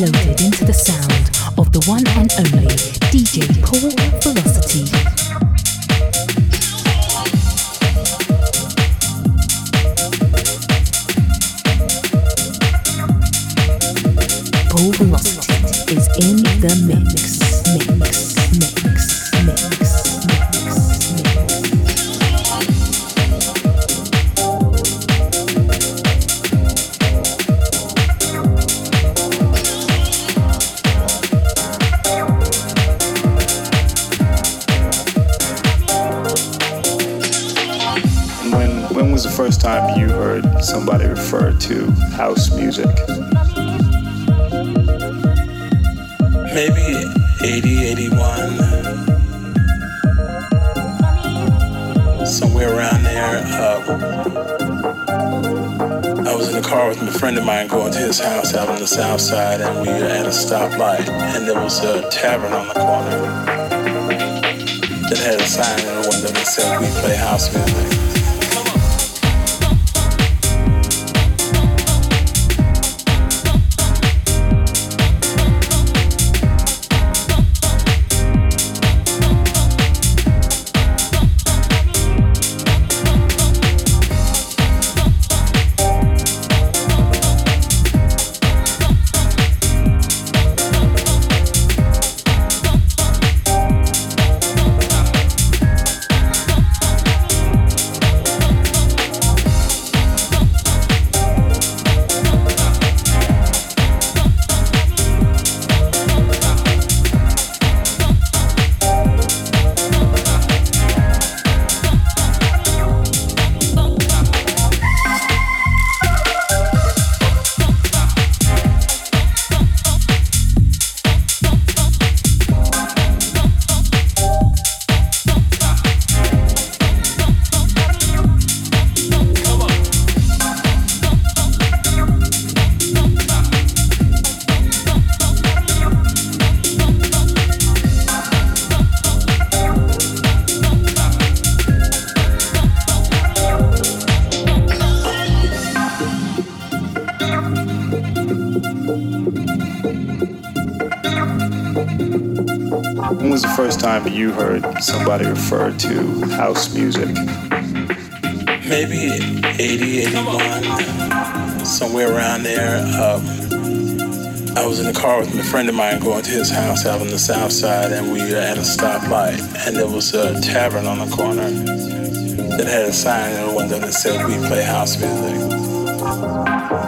loaded into the sound of the one and only DJ Paul to house music? maybe 80, 81, somewhere around there. Um, I was in the car with a friend of mine going to his house out on the south side, and we were at a stoplight, and there was a tavern on the corner that had a sign in the window that said, We play house music.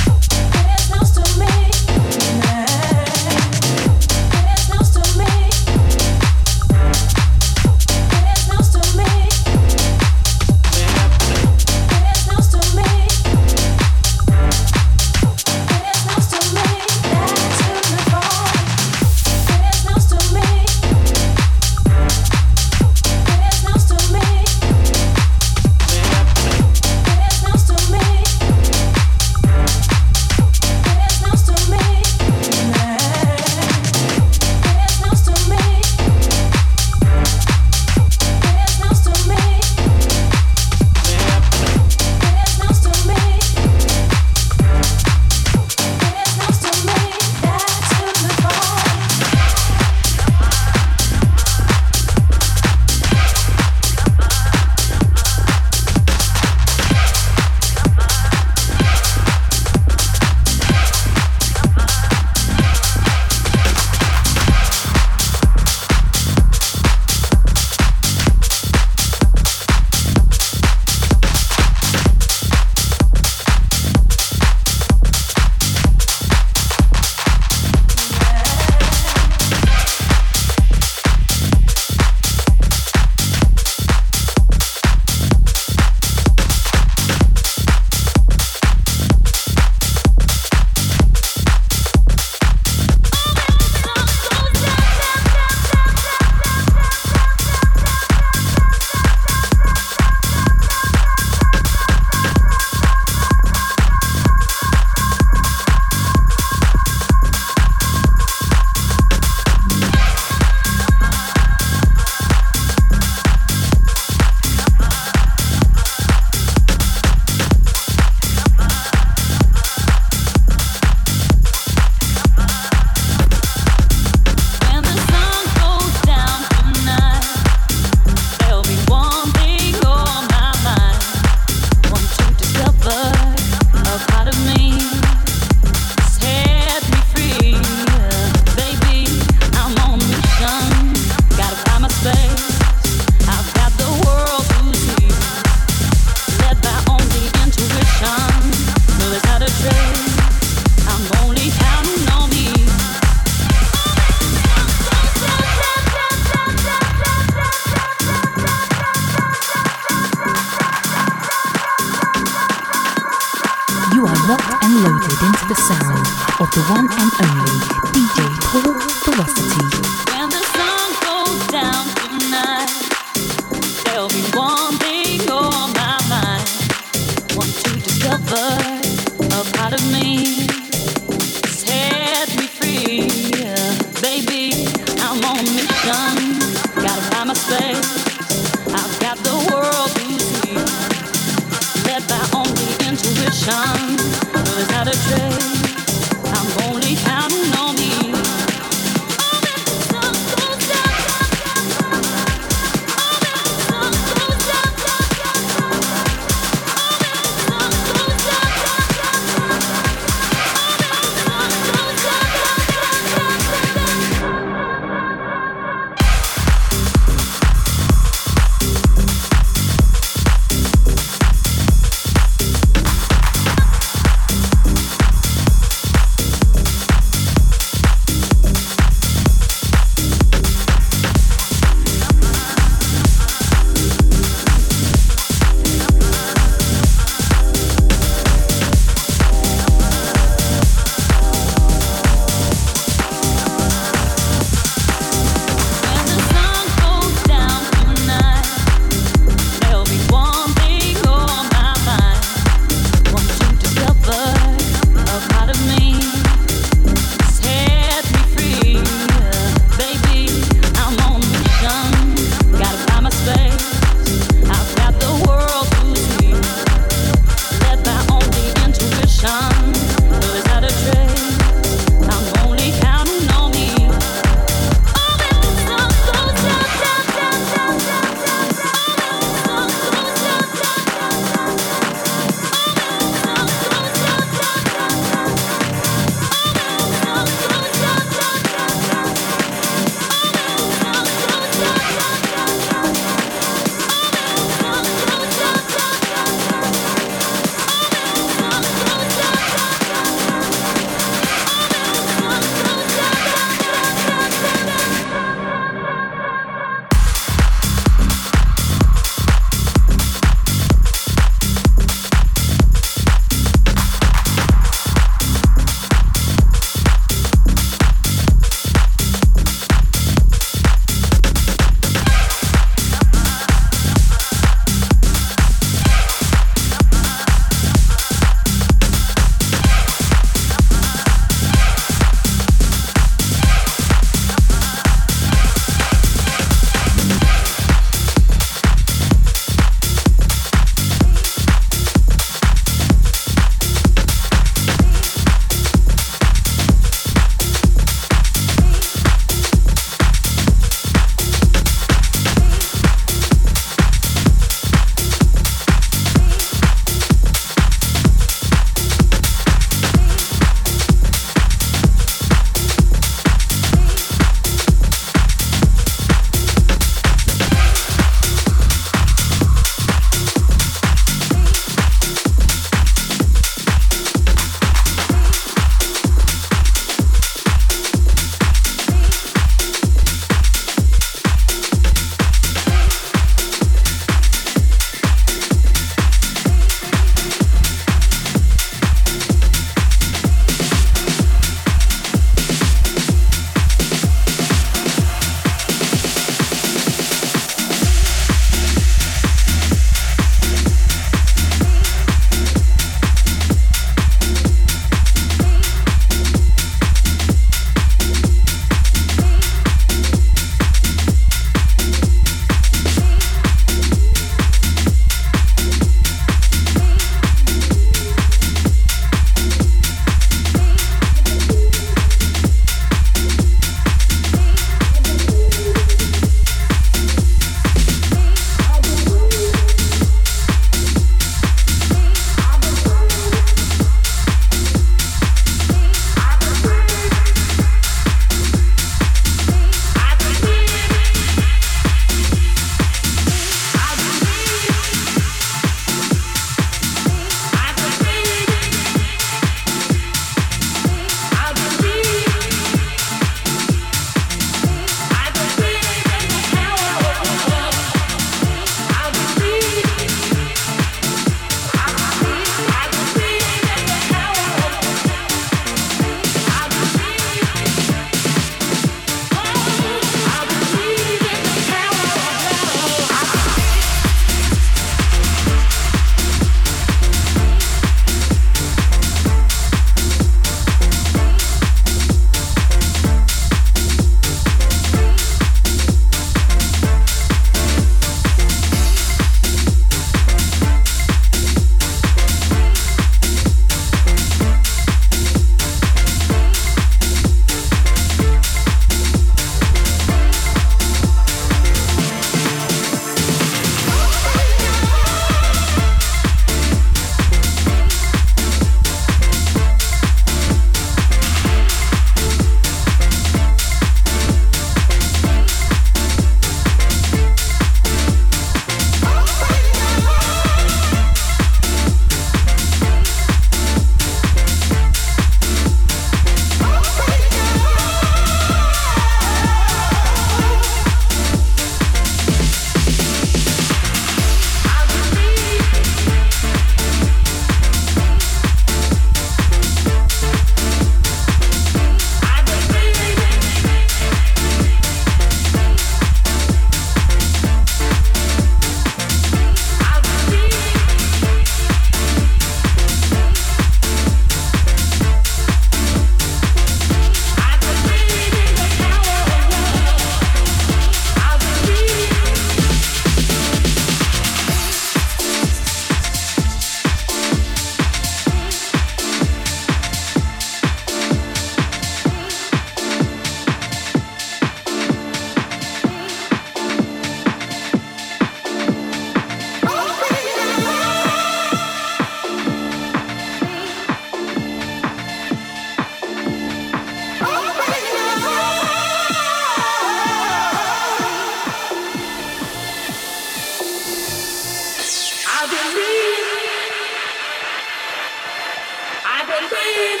Marina!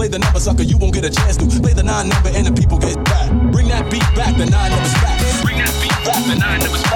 Play the number, sucker, you won't get a chance to. Play the nine number and the people get back. Bring that beat back, the nine numbers back. Bring that beat back, the nine numbers back.